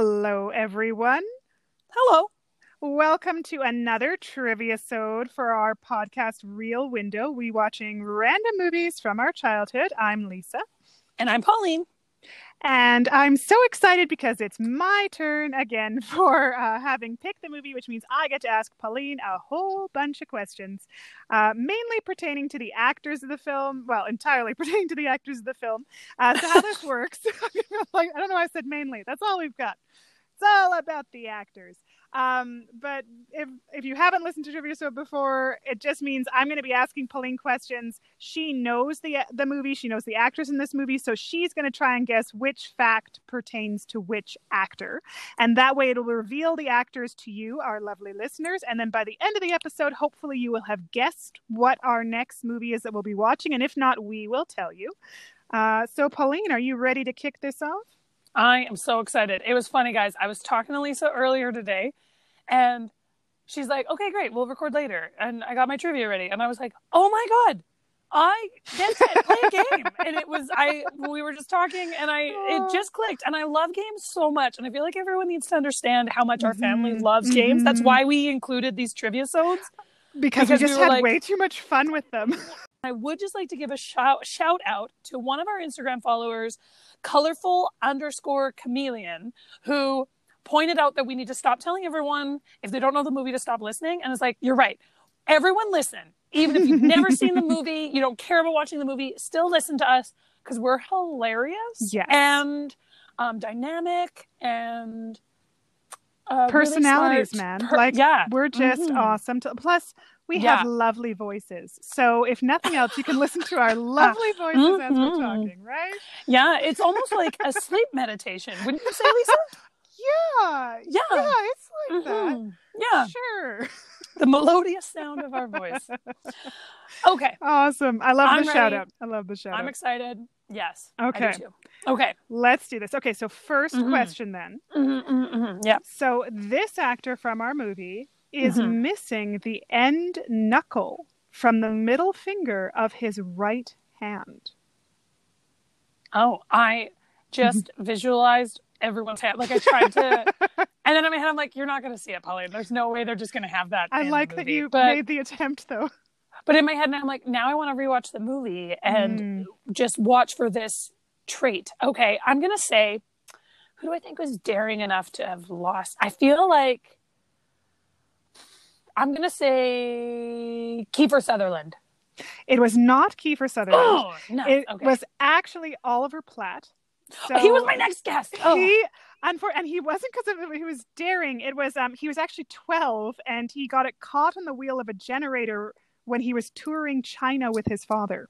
Hello, everyone. Hello. Welcome to another trivia sode for our podcast Reel Window. We watching random movies from our childhood. I'm Lisa. And I'm Pauline. And I'm so excited because it's my turn again for uh, having picked the movie, which means I get to ask Pauline a whole bunch of questions, uh, mainly pertaining to the actors of the film. Well, entirely pertaining to the actors of the film. Uh, so how this works, like, I don't know why I said mainly. That's all we've got. It's all about the actors. Um, but if if you haven't listened to Trivia Show before, it just means I'm going to be asking Pauline questions. She knows the the movie, she knows the actors in this movie, so she's going to try and guess which fact pertains to which actor, and that way it'll reveal the actors to you, our lovely listeners. And then by the end of the episode, hopefully you will have guessed what our next movie is that we'll be watching, and if not, we will tell you. Uh, so, Pauline, are you ready to kick this off? I am so excited. It was funny, guys. I was talking to Lisa earlier today, and she's like, "Okay, great. We'll record later." And I got my trivia ready, and I was like, "Oh my god, I that's it. Play a game." and it was I. We were just talking, and I it just clicked. And I love games so much, and I feel like everyone needs to understand how much our family Mhm. loves games. That's Mhm. why we included these trivia sodes. Because, Because we we just were had like- way too much fun with them. I would just like to give a shout shout out to one of our Instagram followers, colorful underscore chameleon, who pointed out that we need to stop telling everyone if they don't know the movie to stop listening. And it's like, you're right. Everyone listen. Even if you've never seen the movie, you don't care about watching the movie, still listen to us because we're hilarious Yes. and um, dynamic and uh, Personalities, smart. man. Per- like, yeah, we're just Mhm. awesome. To, plus, we Yeah. have lovely voices. So, if nothing else, you can listen to our lovely voices as we're Mhm. talking, right? yeah. It's almost like a sleep meditation, wouldn't you say, Lisa? Yeah. Yeah. Yeah, it's like Mhm. Yeah. Sure. the melodious sound of our voice. Okay, Awesome. I love I'm the shout out. I love the shout I'm out. excited. Yes. Okay. too. Okay. Let's do this. Okay, so 1st Mhm. question then. Mm-hmm, mm-hmm, Yeah. So, this actor from our movie is Mhm. missing the end knuckle from the middle finger of his right hand. Oh, I just visualized everyone's hand. Like I tried to, and then in my head, I'm like, "You're not going to see it, Pauline. There's no way they're just going to have that." I in the like that you But made the attempt, though. but in my head, now I'm like, now I want to rewatch the movie and Mm. just watch for this trait. Okay, I'm going to say, who do I think was daring enough to have lost? I feel like I'm going to say Kiefer Sutherland. It was not Kiefer Sutherland. Oh, no. it okay. was actually Oliver Platt. So he was my next guest. Oh. He, unfor- and he wasn't because he was daring. It was um he was actually twelve, and he got it caught on the wheel of a generator when he was touring China with his father.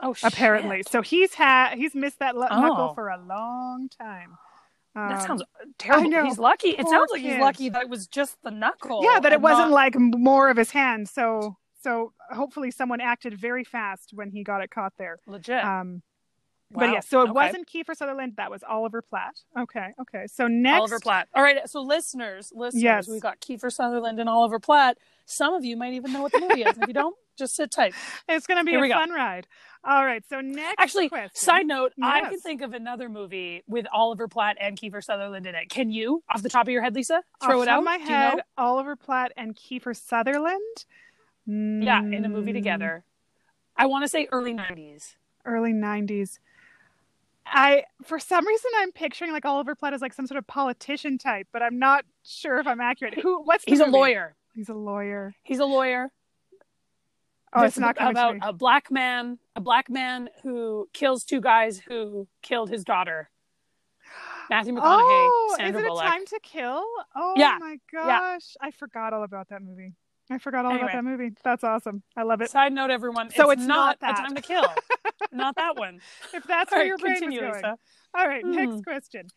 oh, Apparently, shit. so he's had he's missed that knuckle Oh. for a long time. That Um, sounds terrible. know. He's lucky. It Poor sounds like he's lucky that it was just the knuckle. yeah, that it wasn't not- like more of his hand. So so hopefully someone acted very fast when he got it caught there. legit. Um, Wow. But yeah, so it Okay. wasn't Kiefer Sutherland. That was Oliver Platt. Okay, okay. So next, Oliver Platt. All right, so listeners, listeners, Yes. we've got Kiefer Sutherland and Oliver Platt. Some of you might even know what the movie is. If you don't, just sit tight. it's going to be Here a we go. fun ride. All right. So next, Actually, question. side note, I can think of another movie with Oliver Platt and Kiefer Sutherland in it. Can you, off the top of your head, Lisa, throw Off it out? of my Do you head, know? Oliver Platt and Kiefer Sutherland. Yeah, in a movie Mm, together. I want to say early 90s. Early '90s. I, for some reason, I'm picturing like Oliver Platt as like some sort of politician type, but I'm not sure if I'm accurate. Who? What's He's a lawyer. He's a lawyer. He's a lawyer. Oh, it's not about a black man, a black man who kills two guys who killed his daughter. Matthew McConaughey, oh, Sandra is it Bullock. a time to kill? Oh Yeah, my yeah. gosh, I forgot all about that movie. I forgot all Anyway. about that movie. That's awesome. I love it. Side note, everyone. So it's, it's not, not a time to kill. not that one. If that's All where right, your brain continue, was going. Lisa. All right, Hmm. next question.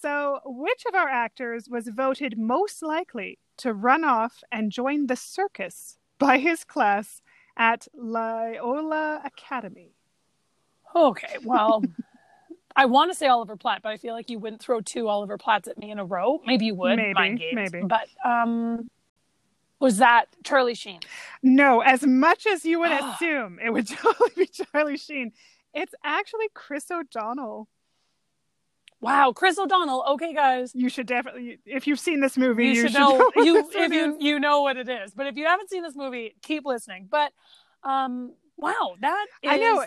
So, which of our actors was voted most likely to run off and join the circus by his class at Loyola Academy? Okay, well, I want to say Oliver Platt, but I feel like you wouldn't throw two Oliver Platts at me in a row. Maybe you would. Maybe, games. maybe. But um, was that Charlie Sheen? No, as much as you would assume it would totally be Charlie Sheen, it's actually Chris O'Donnell. Wow, Chris O'Donnell. Okay, guys. You should definitely, if you've seen this movie, You, you, should know, what you if you is. you know what it is. But if you haven't seen this movie, keep listening. But um wow, that is I know,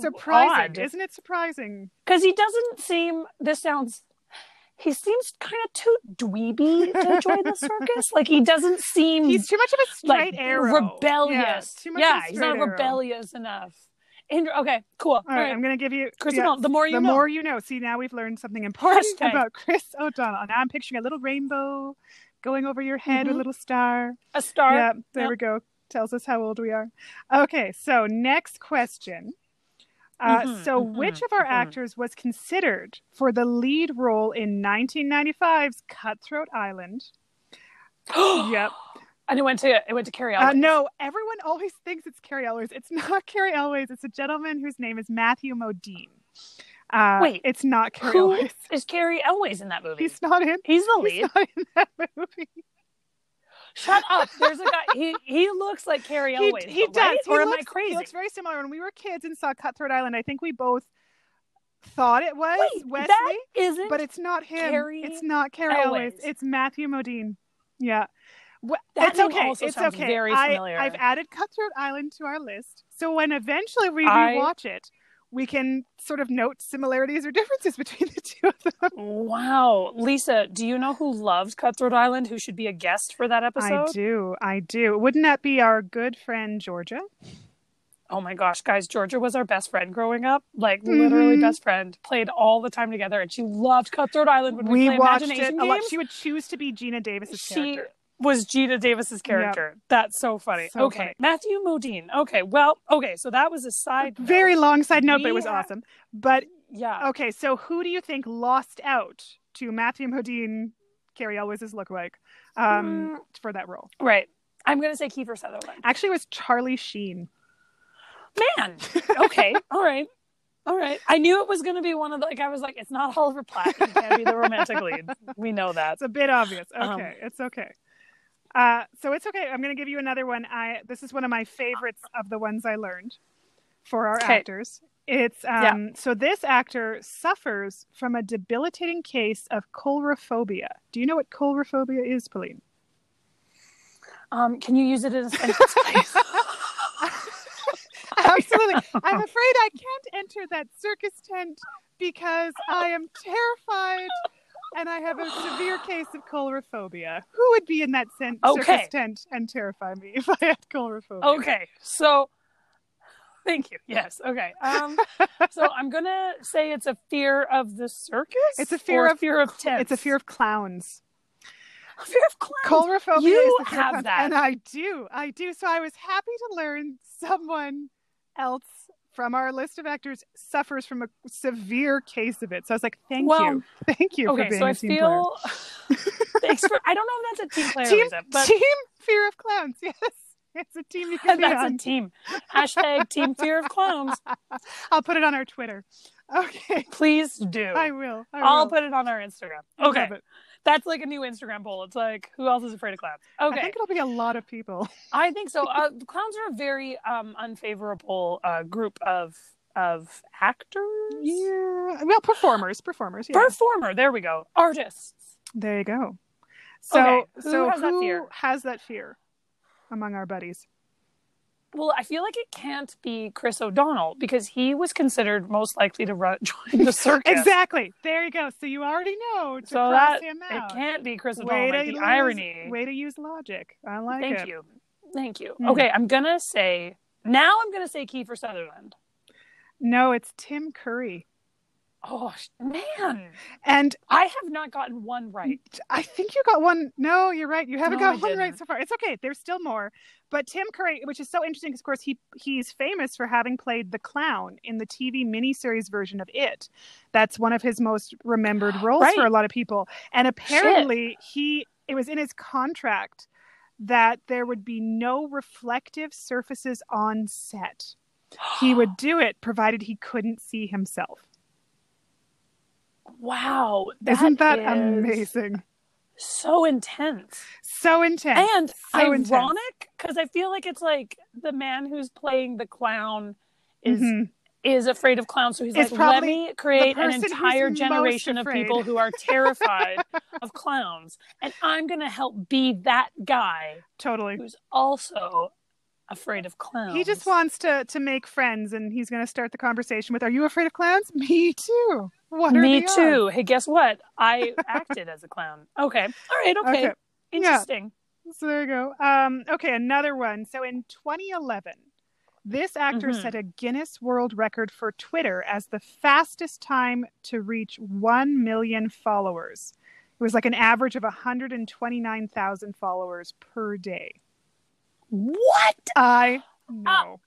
surprising, odd. isn't it? Surprising. because he doesn't seem this sounds he seems kind of too dweeby to join the circus. Like he doesn't seem He's too much of a straight like arrow, rebellious. Yeah, too much Yeah, of a he's not arrow. rebellious enough. Andrew, okay, cool. All right, I'm going to give you Chris yeah, O'Donnell, the more you the know. more you know. See, now we've learned something important Hashtag. about Chris O'Donnell. Now I'm picturing a little rainbow going over your head, Mhm. a little star. a star. Yeah, there Yep. we go. Tells us how old we are. Okay, so next question. Uh, Mhm, so, mhm, which of our mhm. actors was considered for the lead role in 1995's Cutthroat Island? Yep. And it went to it went to Cary Uh, no, everyone always thinks it's Cary Elwes. It's not Cary Elwes. It's a gentleman whose name is Matthew Modine. Uh, Wait, it's not Cary Who Elwes. is Cary Elwes in that movie? He's not in. He's the He's lead. not in that movie. Shut up. There's a guy. He he looks like Cary He, he though, does. right? He or am looks, I crazy? He looks very similar. When we were kids and saw Cutthroat Island, I think we both thought it was Wait, Wesley, that isn't. but it's not him. Cary it's not Cary Elwes. Elwes. It's Matthew Modine. Yeah. Wh- That it's okay. also it's okay. very I, familiar. I've added Cutthroat Island to our list, so when eventually we I- rewatch it, we can sort of note similarities or differences between the two of them. wow, Lisa, do you know who loves Cutthroat Island? Who should be a guest for that episode? I do. I do. Wouldn't that be our good friend Georgia? Oh my gosh, guys, Georgia was our best friend growing up. Like literally Mhm. best friend. Played all the time together, and she loved Cutthroat Island when we, We watched it a lot. She would choose to be Geena Davis's she character. Was Geena Davis's character. That's so funny. So okay, funny. Matthew Modine. Okay, well, okay, so that was a side. note. Very long side note, but it was awesome. But Yeah. okay, so who do you think lost out to Matthew Modine, Cary Elwes' lookalike, um, Mm. for that role? Right. I'm gonna say Kiefer Sutherland. Actually, it was Charlie Sheen. Man. Okay. All right. All right. I knew it was gonna be one of the like I was like, it's not Oliver Platt. He can't be the romantic lead. We know that. It's a bit obvious. Okay, Um, it's okay. Uh, so it's okay. I'm going to give you another one. I this is one of my favorites of the ones I learned for our Okay. actors. It's um, so this actor suffers from a debilitating case of coulrophobia. Do you know what coulrophobia is, Pauline? Um, can you use it in a sentence, please? Absolutely. I'm afraid I can't enter that circus tent because I am terrified and I have a severe case of coulrophobia. Who would be in that cen- Okay. circus tent and terrify me if I had coulrophobia? Okay, so thank you. Yes. Okay. Um, so I'm gonna say it's a fear of the circus. It's a fear of- fear of tents. It's a fear of clowns. A fear of clowns. Coulrophobia You have clowns. that. And I do. I do. So I was happy to learn someone else from our list of actors suffers from a severe case of it. So I was like, thank Well, you. Thank you for okay, being so a I team feel. Thanks for. I don't know if that's a team player, Team, Lisa, but team fear of clowns. Yes. It's a team you can be that's on. a team. Hashtag team fear of clowns. I'll put it on our Twitter. Okay. Please do. I will. I I'll put it on our Instagram. Okay. That's like a new Instagram poll. It's like, who else is afraid of clowns? Okay, I think it'll be a lot of people. I think so. Uh, clowns are a very um, unfavorable uh, group of of actors. Yeah. Well, performers. Performers. Yeah. Performer. There we go. Artists. There you go. So, Okay, who so has that who fear? has that fear among our buddies? Well, I feel like it can't be Chris O'Donnell because he was considered most likely to run, join the circus. Exactly. There you go. So you already know to So that it can't be Chris O'Donnell. Like the use- irony. Way to use logic. I like Thank it. you. Thank you. Hmm. Okay, I'm gonna say now. I'm gonna say Kiefer Sutherland. No, it's Tim Curry. Oh man, hmm. And I have not gotten one right. I think you got one. No, you're right. You haven't No, got one right so far. It's okay. There's still more. But Tim Curry, which is so interesting because, of course, he he's famous for having played the clown in the TV miniseries version of It. That's one of his most remembered roles Right. for a lot of people. And apparently, he it was in his contract that there would be no reflective surfaces on set. He would do it provided he couldn't see himself. Wow, Isn't that is amazing? So intense So intense. and So ironic because I feel like it's like the man who's playing the clown is Mhm. is afraid of clowns. So he's It's like, let me create an entire generation of people who are terrified of clowns. And I'm going to help be that guy Totally. who's also afraid of clowns. He just wants to to make friends, and he's going to start the conversation with, "Are you afraid of clowns? Me too. What are Me the odds?" too. Hey, guess what? I acted as a clown. Okay. All right. Okay. Okay. Interesting. So there you go. Um, okay, another one. So in 2011, this actor Mhm. set a Guinness World Record for Twitter as the fastest time to reach 1 million followers. It was like an average of 129,000 followers per day. What? I know.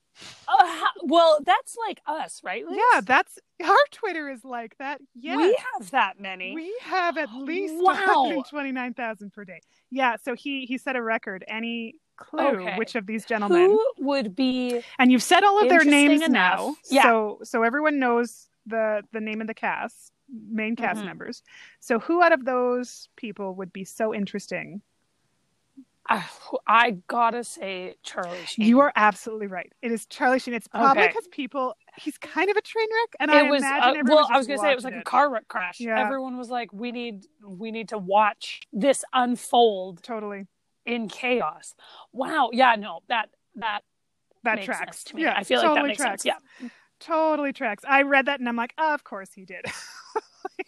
Uh, how- well, that's like us, right? Liz? yeah, that's our Twitter is like that. Yeah. We have that many. We have at least Wow. 129,000 per day. Yeah, so he he set a record. Any clue Okay. which of these gentlemen? Who would be And you've said all of their names enough. now. Yeah. So so everyone knows the the name of the cast, main cast Mhm. members. So who out of those people would be so interesting? I, I gotta say Charlie Sheen. You are absolutely right. It is Charlie Sheen. It's probably Okay. because people he's kind of a train wreck and I It was imagine uh, well. I was gonna say it was like watching a car wreck crash. Yeah. Everyone was like, "We need, we need to watch this unfold Totally. in chaos." Wow. Yeah. No. That that That makes tracks. to me. Yeah, I feel like that totally makes tracks. sense. Yeah. Totally tracks. I read that and I'm like, of course he did.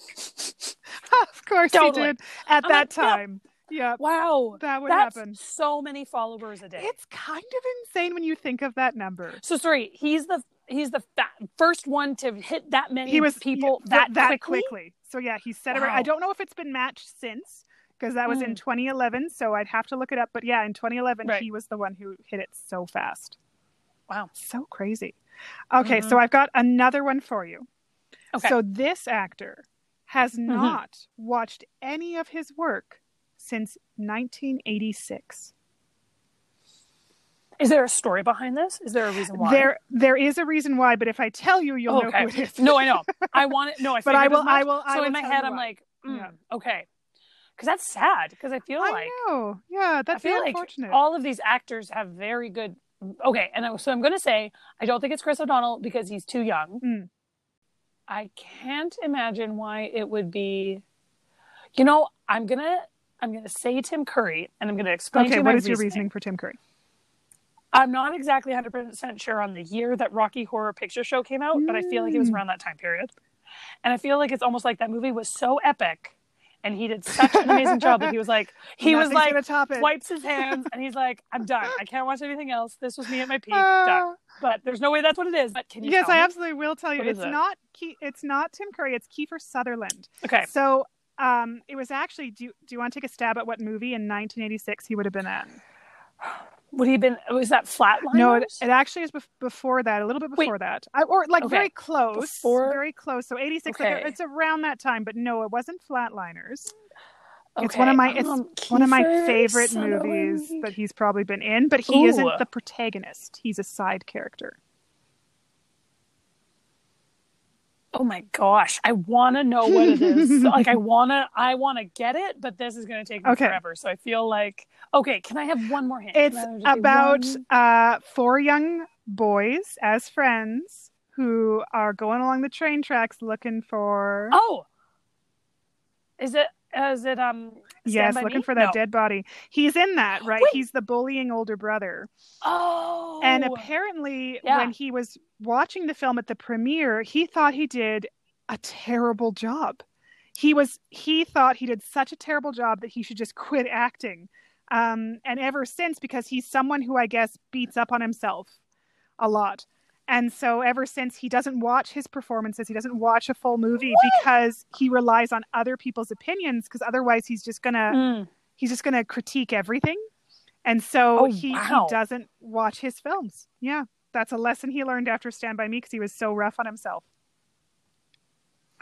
of course Totally. he did at I'm that like, time. Yeah, Wow. that would That's happen. so many followers a day. It's kind of insane when you think of that number. so sorry. He's the he's the fa- first one to hit that many He was people yeah, that, quickly. So yeah, he said it I don't know if it's been matched since because that was in Mm. 2011. So I'd have to look it up. But yeah, in 2011, Right. he was the one who hit it so fast. Wow. So crazy. Okay, Mhm. so I've got another one for you. Okay. So this actor has Mhm. not watched any of his work since 1986. Is there a story behind this? Is there a reason why? There, there is a reason why, but if I tell you, you'll know okay. who it is. no, I know. I want it. No, I. But I will- I will- I So will in my head, I'm why. like, mm, Yeah. okay, because that's sad. Because I feel I like know. Yeah, I that's feel very like unfortunate. all of these actors have very good. Okay, and I- so I'm going to say I don't think it's Chris O'Donnell because he's too young. Mm. I can't imagine why it would be. You know, I'm gonna I'm gonna say Tim Curry, and I'm explain to okay, you what your reasoning. for Tim Curry? I'm not exactly 100% sure on the year that Rocky Horror Picture Show came out, but I feel like it was Mm. around that time period. And I feel like it's almost like that movie was so epic and he did such an amazing job that he was like, he was like, wipes his hands and he's like, I'm done. I can't watch anything else. This was me at my peak. Uh, done. But there's no way that's what it is. But can you yes, I me? absolutely will tell you. What is It's it? not. Ke- it's not Tim Curry. It's Kiefer Sutherland. Okay. So, um, it was actually. Do you, Do you want to take a stab at what movie in 1986 he would have been in? Would he have been, was that Flatliners? No, it, it actually is bef- before that. A little bit Wait. before that, I, or like Okay. very close. Before- Very close. So 86. Like, it's around that time, but no, it wasn't Flatliners. It's one of my. It's um, one of my favorite Sutherland. movies that he's probably been in, but he isn't the protagonist. He's a side character. Oh my gosh, I want to know what it is. like I want to I want to get it, but this is going to take me Okay. forever. So I feel like okay, can I have one more hint? It's Can I just say about one? uh, four young boys as friends who are going along the train tracks looking for. Oh. Is it is it um Stand yes, looking Me? for that No. dead body. He's in that, right? Wait. He's the bullying older brother. Oh. And apparently, Yeah. when he was watching the film at the premiere, he thought he did a terrible job. He was he thought he did such a terrible job that he should just quit acting. Um, and ever since, because he's someone who I guess beats up on himself a lot. And so ever since he doesn't watch his performances, he doesn't watch a full movie because he relies on other people's opinions because otherwise he's just gonna Mm. he's just to critique everything. And so Oh, he, wow. he doesn't watch his films. Yeah. That's a lesson he learned after Stand By Me because he was so rough on himself.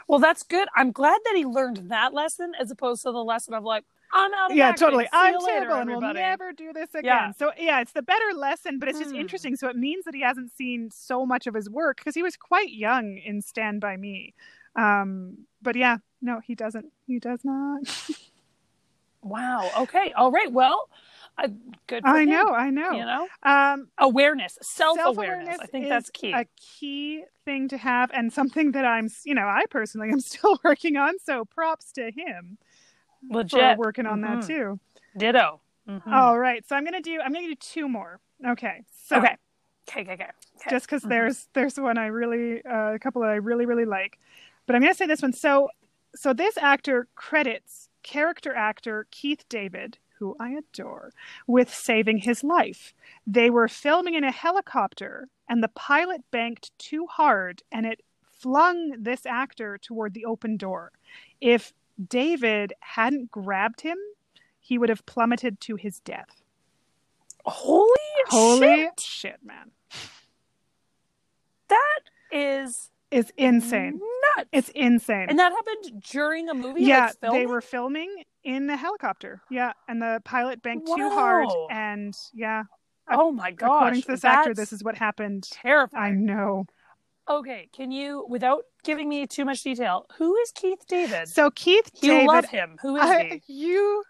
Well, that's good. I'm glad that he learned that lesson as opposed to the lesson of like I'm out of yeah, acting. totally. See I'm you later, terrible and we'll never do this again. Yeah. So, yeah, it's the better lesson, but it's just Hmm. interesting. So, it means that he hasn't seen so much of his work because he was quite young in Stand By Me. Um, but yeah, no, he doesn't. He does not. Wow. Okay. All right. Well, Uh, good. I him, know, I know. You know, Um, awareness, self awareness. I think that's key. A key thing to have, and something that I'm, you know, I personally am still working on. So props to him Legit. working on that Mhm. too. Ditto. Mhm. All right, so I'm gonna do. I'm gonna do two more. Okay. So okay. Okay. Okay. Okay. just because Mhm. there's there's one I really uh, a couple that I really really like, but I'm gonna say this one. So so this actor credits character actor Keith David, who I adore, with saving his life. They were filming in a helicopter, and the pilot banked too hard, and it flung this actor toward the open door. If David hadn't grabbed him, he would have plummeted to his death. Holy, Holy shit. shit man. That is is insane. nuts. It's insane. and that happened during a movie. yeah, they were filming in the helicopter. Yeah, and the pilot banked too hard, and yeah, Oh my gosh! according to this actor, this is what happened. I terrifying. know. Okay, can you, without giving me too much detail, who is Keith David? So Keith you David, love him. Who is I- he? you,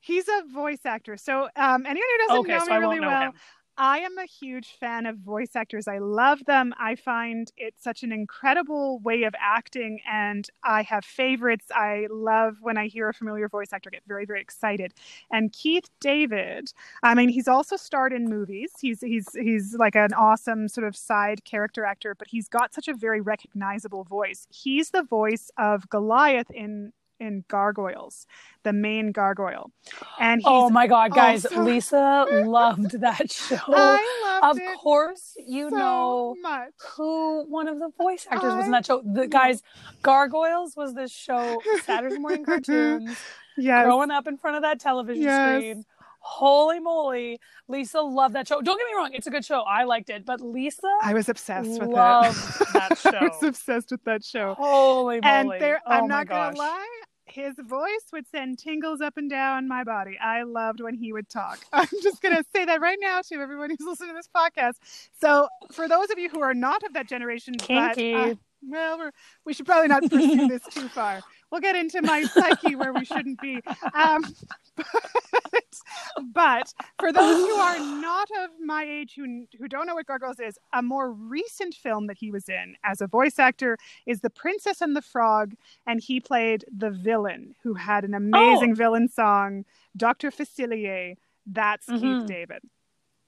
he's a voice actor. So um, anyone who doesn't Okay, know so me really know well, him. I am a huge fan of voice actors. I love them. I find it such an incredible way of acting, and I have favorites. I love when I hear a familiar voice actor get very, very excited. And Keith David, I mean, he's also starred in movies. He's he's he's like an awesome sort of side character actor, but he's got such a very recognizable voice. He's the voice of Goliath in in Gargoyles, the main gargoyle, and Oh my god, guys! also- Lisa loved that show. I loved of it course, you so know much. who one of the voice actors was in that show. The guys, Gargoyles was this show, Saturday morning cartoons. Yes. growing up in front of that television Yes. screen. Holy moly, Lisa loved that show. Don't get me wrong, it's a good show. I liked it, but Lisa, I was obsessed with loved it. that show. I was obsessed with that show. holy moly! and there, oh I'm not gonna lie, his voice would send tingles up and down my body. I loved when he would talk. I'm just gonna say that right now to everyone who's listening to this podcast. So, for those of you who are not of that generation, Kinky. but uh, well, we're, we should probably not pursue this too far. We'll get into my psyche where we shouldn't be. Um, but, but for those who are not of my age who who don't know what Gargoyles is, a more recent film that he was in as a voice actor is The Princess and the Frog, and he played the villain who had an amazing villain song, Dr. Facilier. That's Mhm. Keith David.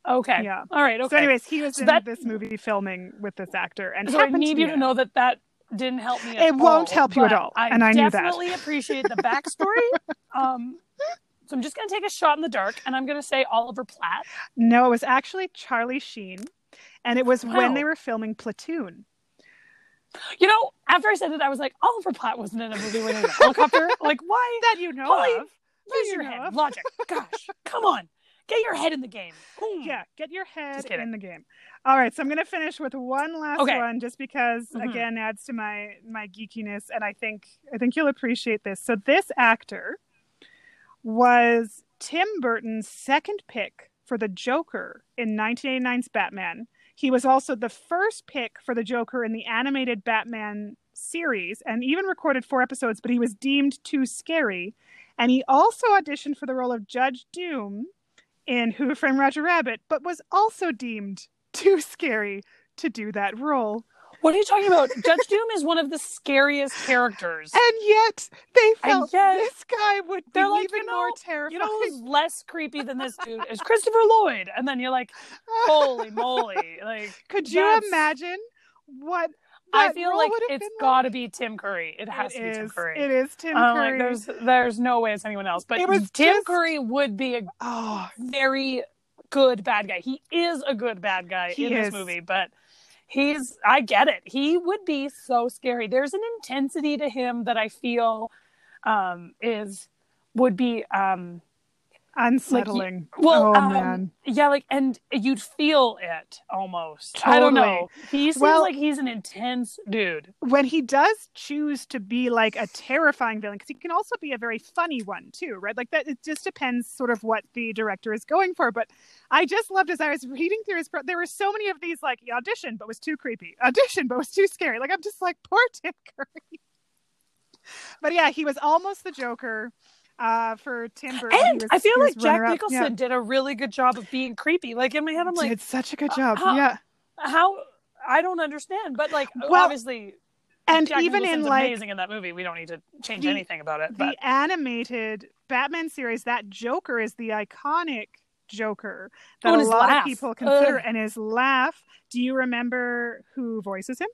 Okay, Yeah. all right, okay. So, anyways, he was So in that- this movie filming with this actor, and so I need you to know that that didn't help me. At It won't all, help you at all, and I knew that. I definitely appreciate the backstory. um, so I'm just gonna take a shot in the dark, and I'm gonna say Oliver Platt. No, it was actually Charlie Sheen, and it was Wow. when they were filming Platoon. You know, after I said it, I was like, Oliver Platt wasn't in a movie there's a helicopter. like, why? That you know Holly, of. Use you your know head. of. Logic. Gosh, come on. Get your head in the game. Boom. Yeah, get your head in the game. All right, so I'm going to finish with one last Okay. one, just because Mhm. again adds to my my geekiness, and I think I think you'll appreciate this. So this actor was Tim Burton's second pick for the Joker in 1989's Batman. He was also the first pick for the Joker in the animated Batman series, and even recorded four episodes, but he was deemed too scary. And he also auditioned for the role of Judge Doom in Who Framed Roger Rabbit, but was also deemed too scary to do that role. What are you talking about? Judge Doom is one of the scariest characters. And yet they felt yet this guy would be they're like, even you know- more You know who's less creepy than this dude is Christopher Lloyd. And then you're like, holy moly. Like Could you imagine what I feel like it's got to be Tim Curry. It has It to be Tim. Curry. It is Tim I'm like, Curry. there's there's no way it's anyone else. But It was Tim just- Curry would be a oh, very good bad guy. He is a good bad guy He in is. this movie, but he's I get it. He would be so scary. There's an intensity to him that I feel um is would be um unsettling. well oh um, man. yeah like and you'd feel it almost. I don't know. He seems Well- like he's an intense dude. When he does choose to be like a terrifying villain, because he can also be a very funny one too, right? Like that. It just depends, sort of, what the director is going for. But I just loved as I was reading through his. Pro- there were so many of these, like he auditioned but was too creepy, auditioned but was too scary. Like I'm just like poor Tim Curry. but yeah, he was almost the Joker. Uh, for Tim Burton. And was- I feel like Jack. Nicholson Yeah. did a really good job of being creepy. Like in my head, I'm like, did such a good job. how- yeah, how? I don't understand. But like, Well, obviously, and Jack even in like amazing in that movie. We don't need to change the- anything about it. But. the animated Batman series, that Joker is the iconic Joker that Oh, a lot laugh. of people consider, Ugh. and his laugh. Do you remember who voices him?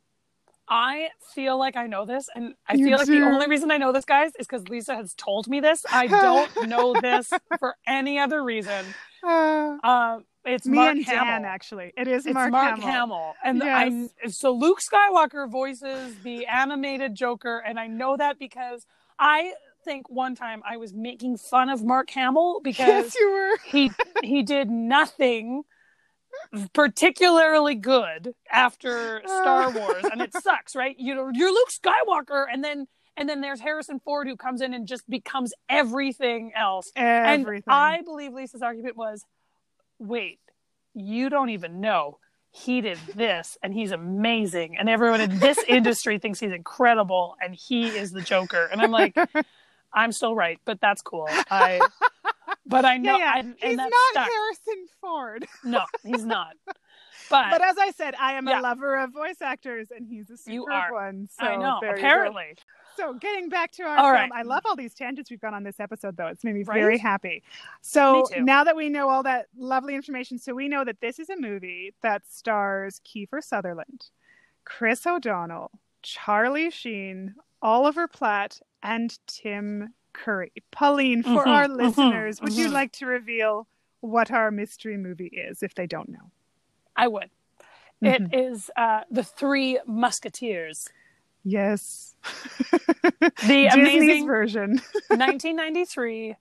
I feel like I know this, and I You feel like do. the only reason I know this, guys, is because Lisa has told me this. I don't know this for any other reason. Uh, Um, it's me Mark and Hamill. Dan, actually. It is It's Mark, Mark, Hamill. Hamill. And Yes. I so Luke Skywalker voices the animated Joker, and I know that because I think one time I was making fun of Mark Hamill because Yes, he he did nothing particularly good after Star Wars, and it sucks, right? You know, you're Luke Skywalker, and then and then there's Harrison Ford who comes in and just becomes everything else. Everything. And I believe Lisa's argument was, wait, you don't even know. He did this and he's amazing. And everyone in this industry thinks he's incredible and he is the Joker. And I'm like, I'm still right, but that's cool. I but I know yeah, yeah. and, He's not stuck. Harrison Ford. No, he's not. But, But as I said, I am Yeah. a lover of voice actors, and he's a You superb one. So I know, there you go. apparently. So getting back to our All film, right. I love all these tangents we've gone on this episode, though. It's made me Right? very happy. So now that we know all that lovely information, so we know that this is a movie that stars Kiefer Sutherland, Chris O'Donnell, Charlie Sheen, Oliver Platt, and Tim Curry. Pauline, for Mhm, our mhm, listeners, would you mhm. like to reveal what our mystery movie is if they don't know? I would. It is uh, the Three Musketeers. Yes. The Disney's amazing version. 1993.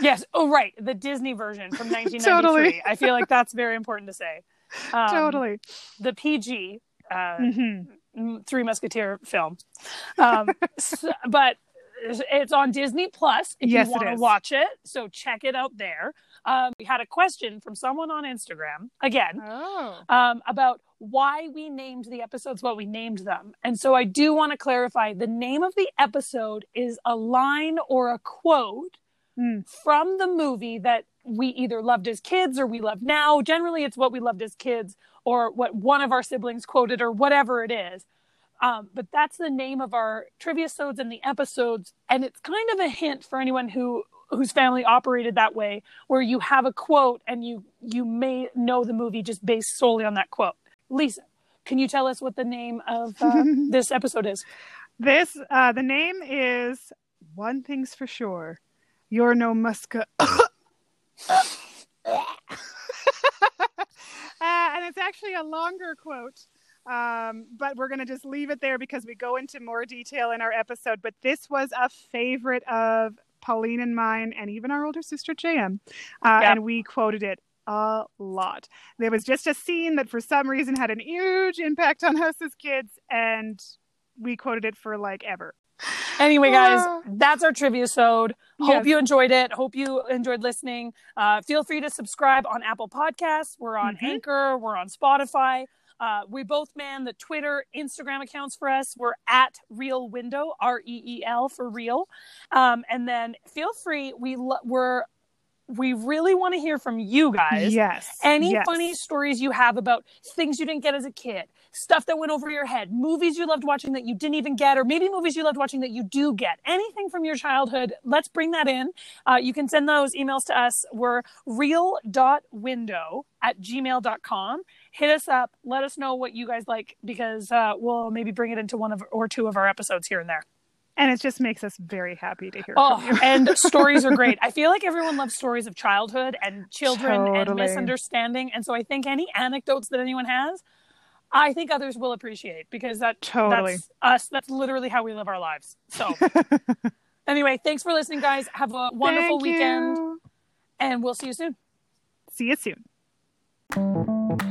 Yes. Oh, right. The Disney version from 1993. Totally. I feel like that's very important to say. Um, totally. The PG uh, hmm Three Musketeer film. Um, s- but it's on Disney Plus if Yes, you want to watch it. So check it out there. Um, we had a question from someone on Instagram again Oh. um, about why we named the episodes what we named them. And so I do want to clarify the name of the episode is a line or a quote Mm. from the movie that we either loved as kids or we love now. Generally, it's what we loved as kids or what one of our siblings quoted or whatever it is. Um, but that's the name of our trivia episodes and the episodes, and it's kind of a hint for anyone who whose family operated that way, where you have a quote and you you may know the movie just based solely on that quote. Lisa, can you tell us what the name of uh, this episode is? This, uh, the name is One Thing's for Sure. You're no Muska. uh, and it's actually a longer quote. Um, but we're going to just leave it there because we go into more detail in our episode. But this was a favorite of Pauline and mine, and even our older sister JM. Uh, Yeah. And we quoted it a lot. There was just a scene that for some reason had an huge impact on us as kids, and we quoted it for like ever. Anyway, guys, Ah. that's our trivia episode. Hope Yes. you enjoyed it. Hope you enjoyed listening. Uh, feel free to subscribe on Apple Podcasts. We're on Mhm. Anchor. We're on Spotify. Uh, we both man the Twitter, Instagram accounts for us. We're at Reel Window, R E E L for real. Um, and then feel free. We lo- we're we really want to hear from you guys. Yes. Any yes. funny stories you have about things you didn't get as a kid, stuff that went over your head, movies you loved watching that you didn't even get, or maybe movies you loved watching that you do get, anything from your childhood, let's bring that in. Uh, you can send those emails to us. We're reel.window at gmail.com. Hit us up. Let us know what you guys like because uh, we'll maybe bring it into one of or two of our episodes here and there. And it just makes us very happy to hear Oh, from you. and stories are great. I feel like everyone loves stories of childhood and children and misunderstanding. And so I think any anecdotes that anyone has, I think others will appreciate because that Totally. that's us. That's literally how we live our lives. So anyway, thanks for listening, guys. Have a wonderful weekend, and we'll see you soon. See you soon.